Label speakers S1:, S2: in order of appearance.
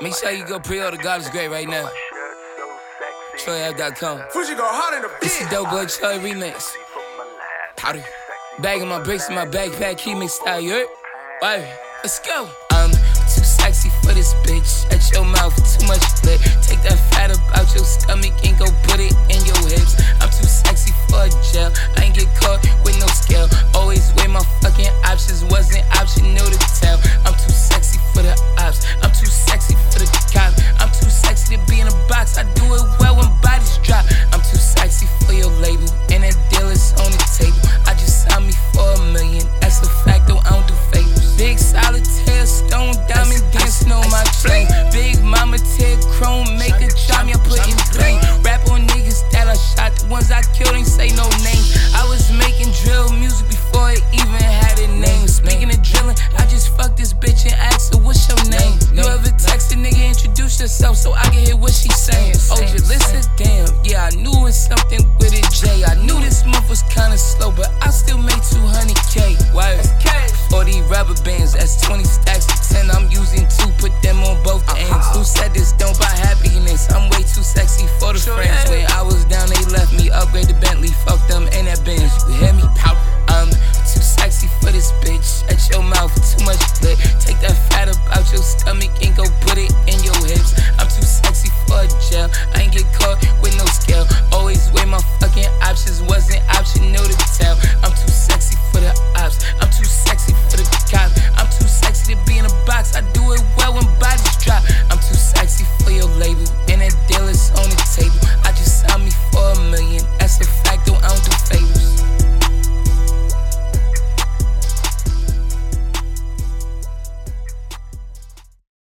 S1: Make sure you go
S2: pre-order God is Great right now.
S1: TroyAve.com. Fuji go hard in the It's the Dope Boy Troy remix. Powder. Bagging my bricks in my backpack,
S2: he mixed style, you heard?
S1: Wait,
S2: let's go. I'm too sexy for this bitch. At your mouth, too much lit. Take that fat up something with a J. I knew this month was kinda slow, but I still made 200K. Why? All these rubber bands, that's 20 stacks of 10. I'm using two, put them on both ends. Uh-huh. Who said this don't buy happiness? I'm way too sexy for the sure friends. When I was down, they left me. Upgrade the Bentley, fuck them in that bench. You hear me? Pout. I'm too sexy for this bitch. At your